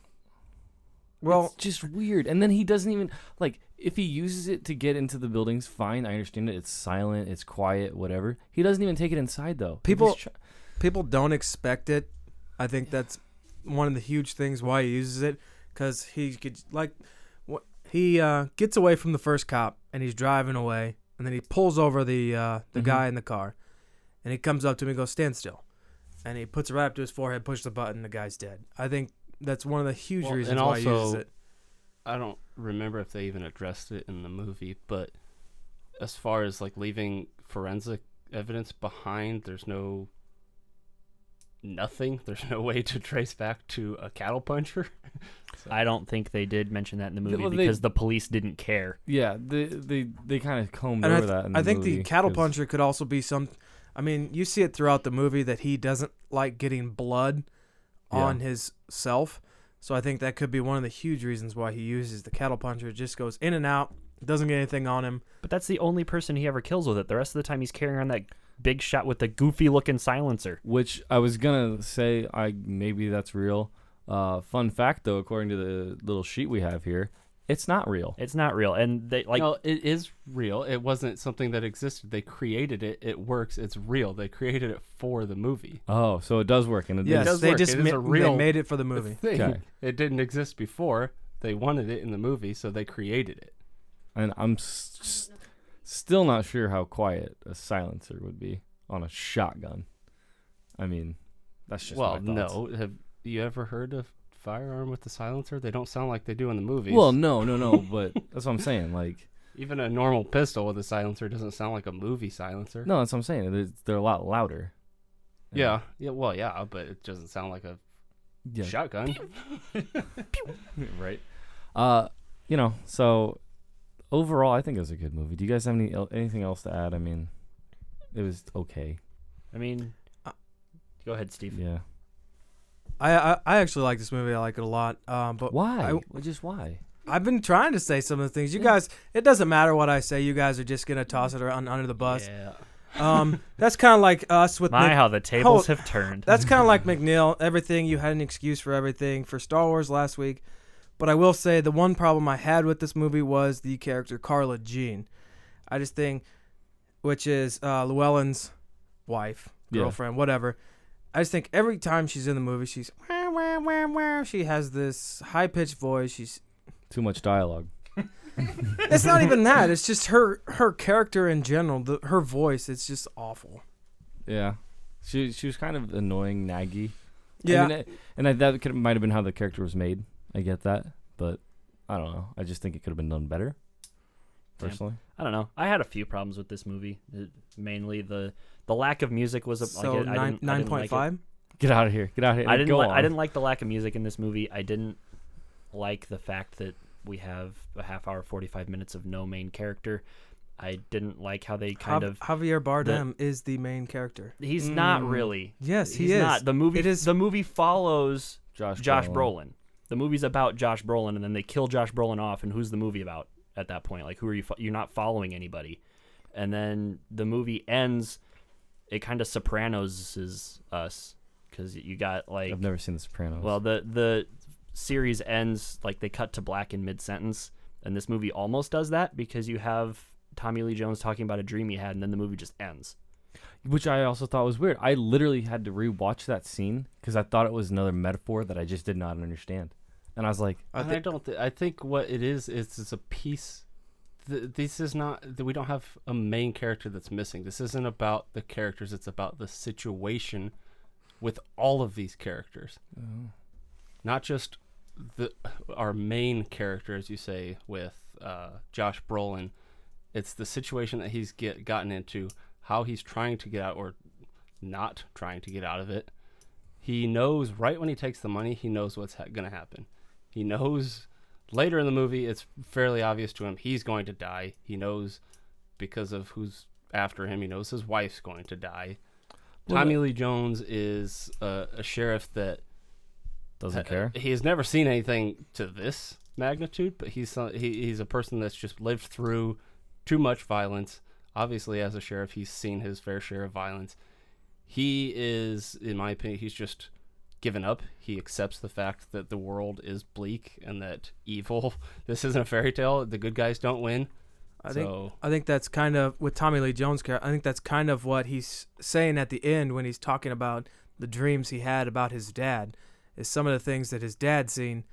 A: well,
B: it's just weird. And then he doesn't even like if he uses it to get into the buildings, fine. I understand it. It's silent. It's quiet. Whatever. He doesn't even take it inside though.
A: People people don't expect it. I think that's one of the huge things why he uses it because he could like he uh, gets away from the first cop and he's driving away and then he pulls over the uh, the
B: Mhm.
A: guy in the car and he comes up to him and goes stand still. And he puts it right up to his forehead pushes the button the guy's dead. I think that's one of the huge
D: Well,
A: reasons
D: and
A: why he uses
D: also-
A: it.
D: I don't remember if they even addressed it in the movie, but as far as like leaving forensic evidence behind, there's no nothing. [laughs] There's no way to trace back to a cattle puncher. [laughs]
C: I don't think they did mention that in the movie
B: well, they-
C: because the police didn't care.
B: yeah, they they they kind of combed
A: and I,
B: over
A: th-
B: that. In
A: I
B: the
A: think
B: movie
A: the cattle
B: 'cause-
A: puncher could also be some i mean you see it throughout the movie that he doesn't like getting blood
B: Yeah.
A: on his self so i think that could be one of the huge reasons why he uses the cattle puncher it just goes in and out doesn't get anything on him
C: But that's the only person he ever kills with it. The rest of the time he's carrying around that big shot with the goofy looking silencer.
B: Which I was gonna say, I maybe that's real. Uh, fun fact though, according to the little sheet we have here, it's not real.
C: It's not real. And they like
D: no, it is real. It wasn't something that existed. They created it. It works. It's real. They created it for the movie.
B: Oh, so it does work, and it
A: yes
D: does
A: they
D: work.
A: just
D: It is
A: ma-
D: a real
A: they made it for the movie
D: Thing.
B: Okay. [laughs]
D: It didn't exist before. They wanted it in the movie, so they created it.
B: and I'm s- s- still not sure how quiet a silencer would be on a shotgun. I mean, that's just
D: well, no. Have you ever heard of firearm with the silencer? They don't sound like they do in the movies.
B: Well, no, no, no, but that's what I'm saying. Like, [laughs]
D: even a normal pistol with a silencer doesn't sound like a movie silencer.
B: no, that's what I'm saying. They're, they're a lot louder.
D: Yeah. Yeah. Well, yeah, but it doesn't sound like a
B: Yeah.
D: shotgun. [laughs]
B: right. Uh, you know, so overall, I think it was a good movie. Do you guys have any anything else to add? I mean, it was okay.
C: I mean
A: Uh,
C: Go ahead, Steve.
B: Yeah.
A: I, I I actually like this movie. I like it a lot. Um, but
B: Why?
A: I,
B: Well, just why?
A: I've been trying to say some of the things. You guys, it doesn't matter what I say. You guys are just gonna toss it around under the bus.
C: Yeah.
A: Um, that's kind of like us with
C: My,
A: Mc-
C: how the tables
A: Hold-
C: have turned.
A: That's kind of like [laughs] McNeil. Everything you had an excuse for everything for Star Wars last week, but I will say the one problem I had with this movie was the character Carla Jean. I just think, which is uh, Llewellyn's wife,
B: Yeah.
A: girlfriend, whatever. I just think every time she's in the movie, she's wah, wah, wah, wah. she has this high pitched voice. She's
B: Too much dialogue. [laughs]
A: it's not even that. It's just her her character in general. The, her voice. It's just awful.
B: Yeah, she she was kind of annoying, naggy.
A: Yeah.
B: I mean, and I, that could might have been how the character was made. I get that, but I don't know. I just think it could have been done better.
C: Yeah.
B: Personally,
C: I don't know. I had a few problems with this movie. It- mainly the the lack of music was a
A: So
C: like it, I
A: nine
C: didn't- I
A: nine
C: didn't
A: point
C: like
B: get out of here. Get out of here.
C: I didn't. Li- I didn't like the lack of music in this movie. I didn't like the fact that we have a half hour, forty five minutes of no main character. I didn't like how they kind
A: Jav-
C: of.
A: Javier Bardem is the main character.
C: He's not
B: Mm.
C: really.
A: Yes, he
C: He's
A: is.
C: not. The movie.
A: It is-
C: The movie follows
B: Josh.
C: Josh
B: Brolin.
C: Brolin. The movie's about Josh Brolin, and then they kill Josh Brolin off. And who's the movie about at that point? Like, who are you? Fo- you're not following anybody. And then the movie ends. It kind of Sopranos is us because you got like
B: I've never seen The Sopranos.
C: well, the the series ends like they cut to black in mid sentence, and this movie almost does that because you have Tommy Lee Jones talking about a dream he had, and then the movie just ends.
B: which I also thought was weird. I literally had to rewatch that scene because I thought it was another metaphor that I just did not understand, and I was like,
A: I
D: I,
A: think
D: don't. Th- I think what it is is it's a piece. Th- this is not. th- We don't have a main character that's missing. This isn't about the characters. It's about the situation with all of these characters, not just the our main character, as you say, with uh, Josh Brolin. It's the situation that he's get gotten into, how he's trying to get out or not trying to get out of it. He knows right when he takes the money, he knows what's ha- going to happen. He knows later in the movie, it's fairly obvious to him he's going to die. He knows because of who's after him. He knows his wife's going to die.
B: Well,
D: Tommy Lee Jones is a, a sheriff that
B: doesn't
D: uh,
B: care.
D: He has never seen anything to this magnitude, but he's he, he's a person that's just lived through too much violence. Obviously, as a sheriff, he's seen his fair share of violence. He is, in my opinion, he's just given up. He accepts the fact that the world is bleak and that evil. [laughs] This isn't a fairy tale. The good guys don't win.
A: I think
D: so
A: I think that's kind of with Tommy Lee Jones' character. I think that's kind of what he's saying at the end when he's talking about the dreams he had about his dad. Is some of the things that his dad seen,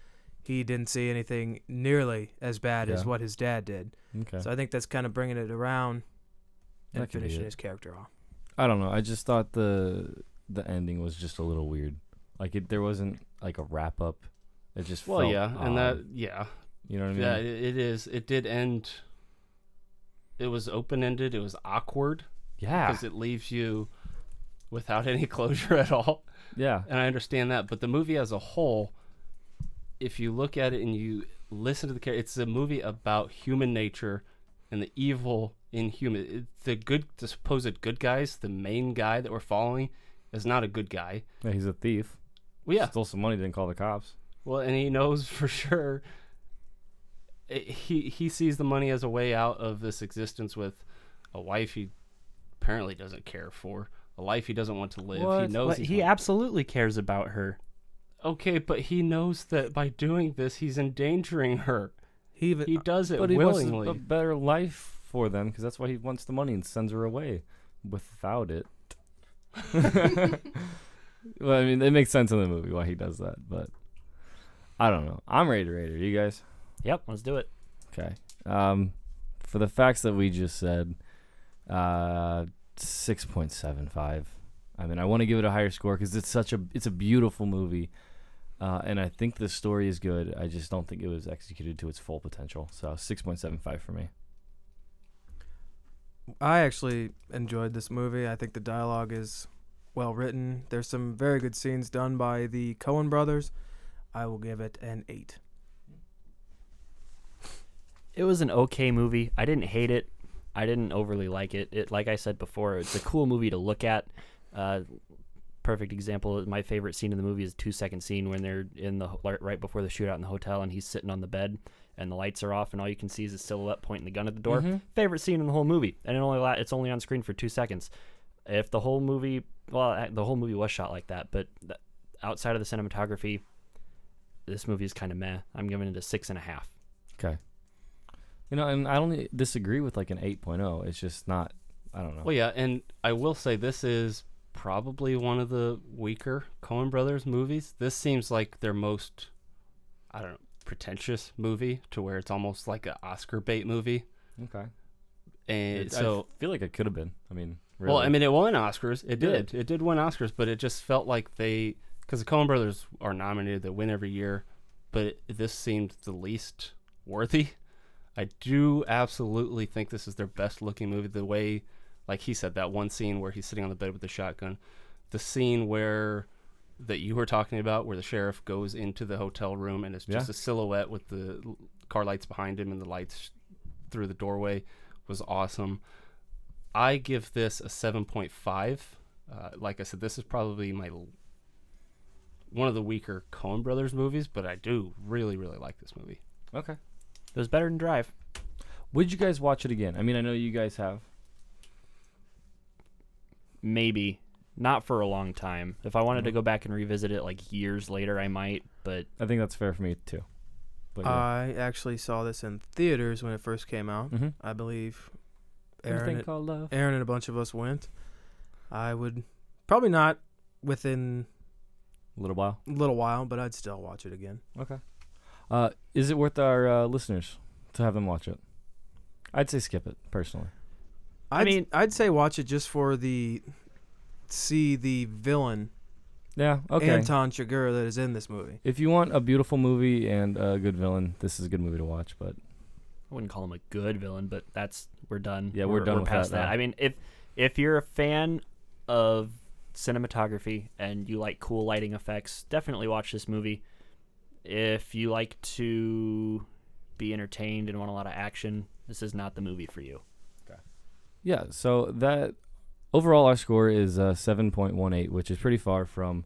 A: he didn't see anything nearly as bad as what his dad did.
B: Okay.
A: So I think that's kind of bringing it around and
B: That
A: finishing his character off.
B: I don't know. I just thought the the ending was just a little weird. Like it, there wasn't like a wrap up. It just
D: well,
B: felt
D: yeah, and that yeah,
B: you know what I mean?
D: yeah, it, it is. It did end. It was open ended. It was awkward.
B: Yeah.
D: because it leaves you without any [laughs] closure at all.
B: Yeah.
D: and I understand that. But the movie as a whole, if you look at it and you listen to the character, it's a movie about human nature and the evil in human. It, the good, the supposed good guys, the main guy that we're following, is not a good guy.
B: Yeah, he's a thief.
D: Well, yeah.
B: Stole some money, didn't call the cops.
D: Well, and he knows [laughs] for sure. It, he he sees the money as a way out of this existence with a wife he apparently doesn't care for, a life he doesn't want to live. He knows
C: But he
D: not-
C: absolutely cares about her.
D: Okay, but he knows that by doing this, he's endangering her.
A: He even
D: he does it
B: But he wants
D: willingly.
B: a better life for them because that's why he wants the money and sends her away without it. [laughs] [laughs] well, I mean, it makes sense in the movie why he does that, but I don't know. I'm ready to rate it. You guys?
C: Yep, let's do it.
B: Okay. Um, for the facts that we just said, uh, six point seven five. I mean, I want to give it a higher score because it's such a it's a beautiful movie, uh, and I think the story is good. I just don't think it was executed to its full potential. So six point seven five for me.
A: I actually enjoyed this movie. I think the dialogue is well written. There's some very good scenes done by the Coen brothers. I will give it an eight.
C: It was an okay movie. I didn't hate it. I didn't overly like it. It, like I said before, it's a cool movie to look at. Uh, perfect example. My favorite scene in the movie is a two second scene when they're in the right right before the shootout in the hotel, and he's sitting on the bed, and the lights are off and all you can see is a silhouette pointing the gun at the door.
B: Mhm.
C: Favorite scene in the whole movie, and it only la- it's only on screen for two seconds. If the whole movie, well, the whole movie was shot like that, but outside of the cinematography, this movie is kind of meh. I'm giving it a six and a half.
B: Okay. You know, and I don't disagree with like an 8.0. It's just not. I don't know.
D: Well, yeah, and I will say this is probably one of the weaker Coen Brothers movies. This seems like their most, I don't know, pretentious movie to where it's almost like an Oscar bait movie.
B: Okay.
D: And
B: It-
D: so,
B: I feel like it could have been. I mean,
D: well, I mean, it won Oscars. It did. It did win Oscars, but it just felt like they, because the Coen Brothers are nominated, they win every year, but this seemed the least worthy. I do absolutely think this is their best looking movie. The way, like he said, that one scene where he's sitting on the bed with the shotgun, the scene where that you were talking about, where the sheriff goes into the hotel room and it's just
B: Yeah.
D: a silhouette with the car lights behind him and the lights through the doorway, was awesome. I give this a seven point five. Uh, like I said, this is probably my l- one of the weaker Coen Brothers movies, but I do really, really like this movie.
B: okay.
C: It was better than Drive.
B: Would you guys watch it again? I mean, I know you guys have.
C: Maybe not for a long time. If I wanted to go back and revisit it like years later, I might. But
B: I think that's fair for me too. But yeah.
A: I actually saw this in theaters when it first came out.
B: Mhm.
A: I believe
B: Everything
A: Aaron, and-
B: called love.
A: Aaron and a bunch of us went. I would probably not within
B: A little while.
A: a little while, but I'd still watch it again.
B: Okay. Uh, is it worth our uh, listeners to have them watch it? I'd say skip it personally.
A: I'd,
C: mean-
A: I'd say watch it just for the see the villain
B: Yeah. Okay.
A: Anton Chigurh that is in this movie.
B: if you want a beautiful movie and a good villain, this is a good movie to watch. But
C: I wouldn't call him a good villain, but that's we're done.
B: Yeah, we're done with
C: past
B: that now.
C: I mean, if if you're a fan of cinematography and you like cool lighting effects, definitely watch this movie. If you like to be entertained and want a lot of action, this is not the movie for you. Okay.
B: yeah, so that overall our score is uh, 7.18, which is pretty far from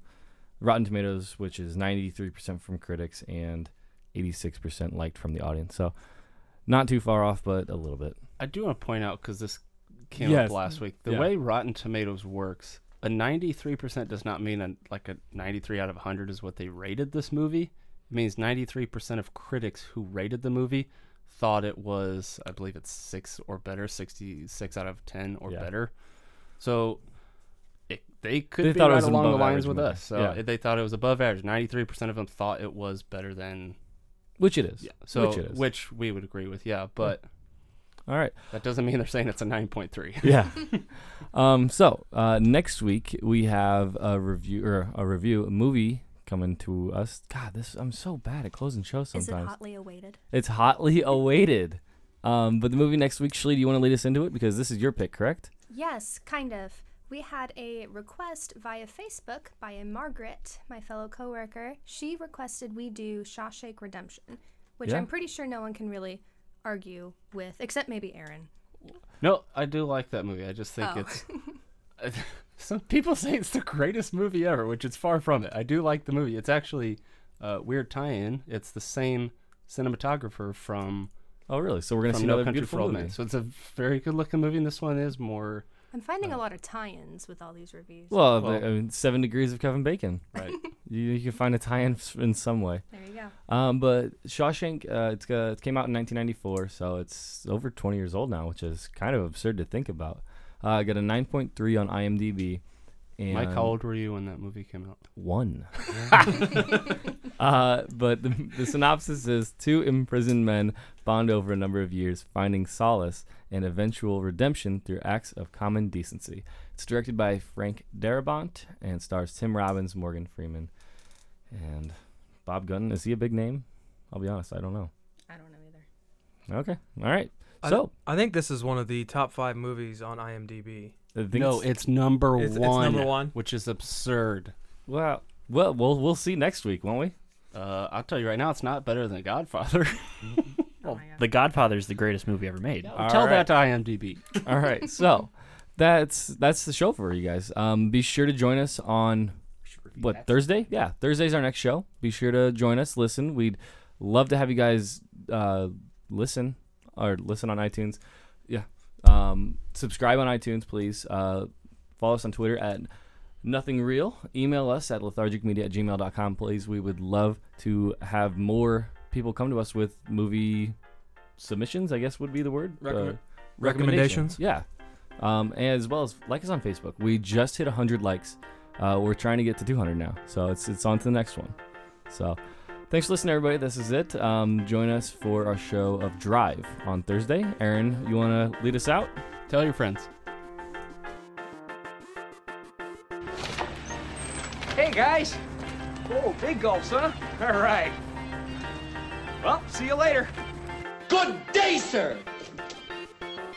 B: Rotten Tomatoes, which is 93% from critics and 86% liked from the audience. So not too far off, but a little bit.
D: I do want to point out because this came
B: Yes.
D: up last week. The
B: Yeah.
D: way Rotten Tomatoes works, a 93% does not mean a, like a 93 out of 100 is what they rated this movie. It means 93% of critics who rated the movie thought it was, I believe it's six or better, 66 out of 10 or
B: Yeah.
D: better. So it, they could
B: They
D: be
B: thought it
D: right
B: was
D: along the lines with
B: movie.
D: us. So
B: Yeah.
D: they thought it was above average. 93% of them thought it was better than.
B: Which it is.
D: Yeah. So
B: which it is.
D: which we would agree with. Yeah. But
B: All right.
D: that doesn't mean they're saying it's a 9.3.
B: yeah. [laughs] [laughs] um, so uh, next week we have a review or a review a movie coming to us. God, this I'm so bad at closing shows sometimes.
H: Is it
B: sometimes.
H: hotly awaited?
B: It's hotly [laughs] awaited. Um, but the movie next week, Shlee, do you want to lead us into it because this is your pick, correct?
H: Yes, kind of. We had a request via Facebook by a Margaret, my fellow coworker. She requested we do Shawshank Redemption, which
B: Yeah.
H: I'm pretty sure no one can really argue with, except maybe Aaron.
D: No, I do like that movie. I just think
H: Oh.
D: it's. [laughs] [laughs] Some people say it's the greatest movie ever, which is far from it. I do like the movie. It's actually a weird tie-in. It's the same cinematographer from.
B: Oh, really? So we're gonna see
D: No
B: another
D: Country
B: beautiful
D: for Old
B: movie.
D: Men. So it's a very good-looking movie, and this one is more.
H: I'm finding a lot of tie-ins with all these reviews.
B: Well,
D: Well-
B: the, I mean, Seven Degrees of Kevin Bacon.
D: Right. [laughs]
B: You, you can find a tie-in in some way.
H: there you go.
B: Um, but Shawshank, uh, it's uh, it came out in 1994, so it's over 20 years old now, which is kind of absurd to think about. Uh, I got a 9.3 on IMDb. And
D: Mike, how old were you when that movie came out?
B: One. [laughs] [laughs] uh, but the, the synopsis is two imprisoned men bond over a number of years, finding solace and eventual redemption through acts of common decency. It's directed by Frank Darabont and stars Tim Robbins, Morgan Freeman, and Bob Gunn. Is he a big name? I'll be honest, I don't know.
H: I don't know either.
B: Okay, all right.
A: I-
B: So,
A: I, think this is one of the top five movies on IMDb.
D: No,
B: it's-
D: it's number
A: It's- it's
D: one.
A: number one?
D: which is absurd.
B: well, well, we'll we'll see next week, won't we?
D: Uh, I'll tell you right now, it's not better than Godfather. [laughs]
H: My God.
C: The Godfather is the greatest movie ever made.
B: All
D: tell
B: right.
D: that to IMDb.
B: All right, so that's that's the show for you guys. Um, be sure to join us on what Thursday? Yeah, Thursday's our next show. Be sure to join us. Listen, we'd love to have you guys uh, listen or listen on iTunes. Yeah. Um, subscribe on iTunes, please. Uh, follow us on Twitter at nothing real. Email us at lethargicmedia at gmail.com, please. We would love to have more people come to us with movie submissions, I guess would be the word.
A: Recommend-
B: Uh,
A: recommendations.
B: Yeah. Um, as well as like us on Facebook. We just hit 100 likes. Uh, we're trying to get to 200 now. So it's, it's on to the next one. So thanks for listening, everybody. This is it. Um, join us for our show of Drive on Thursday. Aaron, you want to lead us out?
D: Tell your friends.
L: Hey guys! Oh, big gulps, huh? All right. Well, see you later.
M: Good day, sir.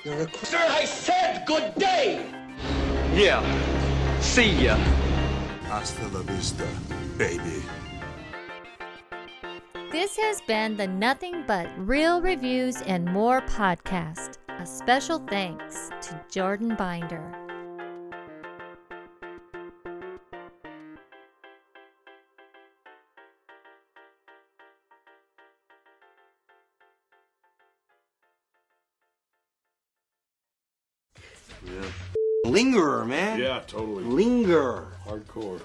M: You're a sir. I said good day.
L: Yeah. See ya.
F: Hasta la vista, baby.
I: This has been the Nothing But Reel Reviews and More podcast. A special thanks to Jordan Binder.
E: Lingerer, man.
F: Yeah, totally.
E: Linger.
F: Hardcore.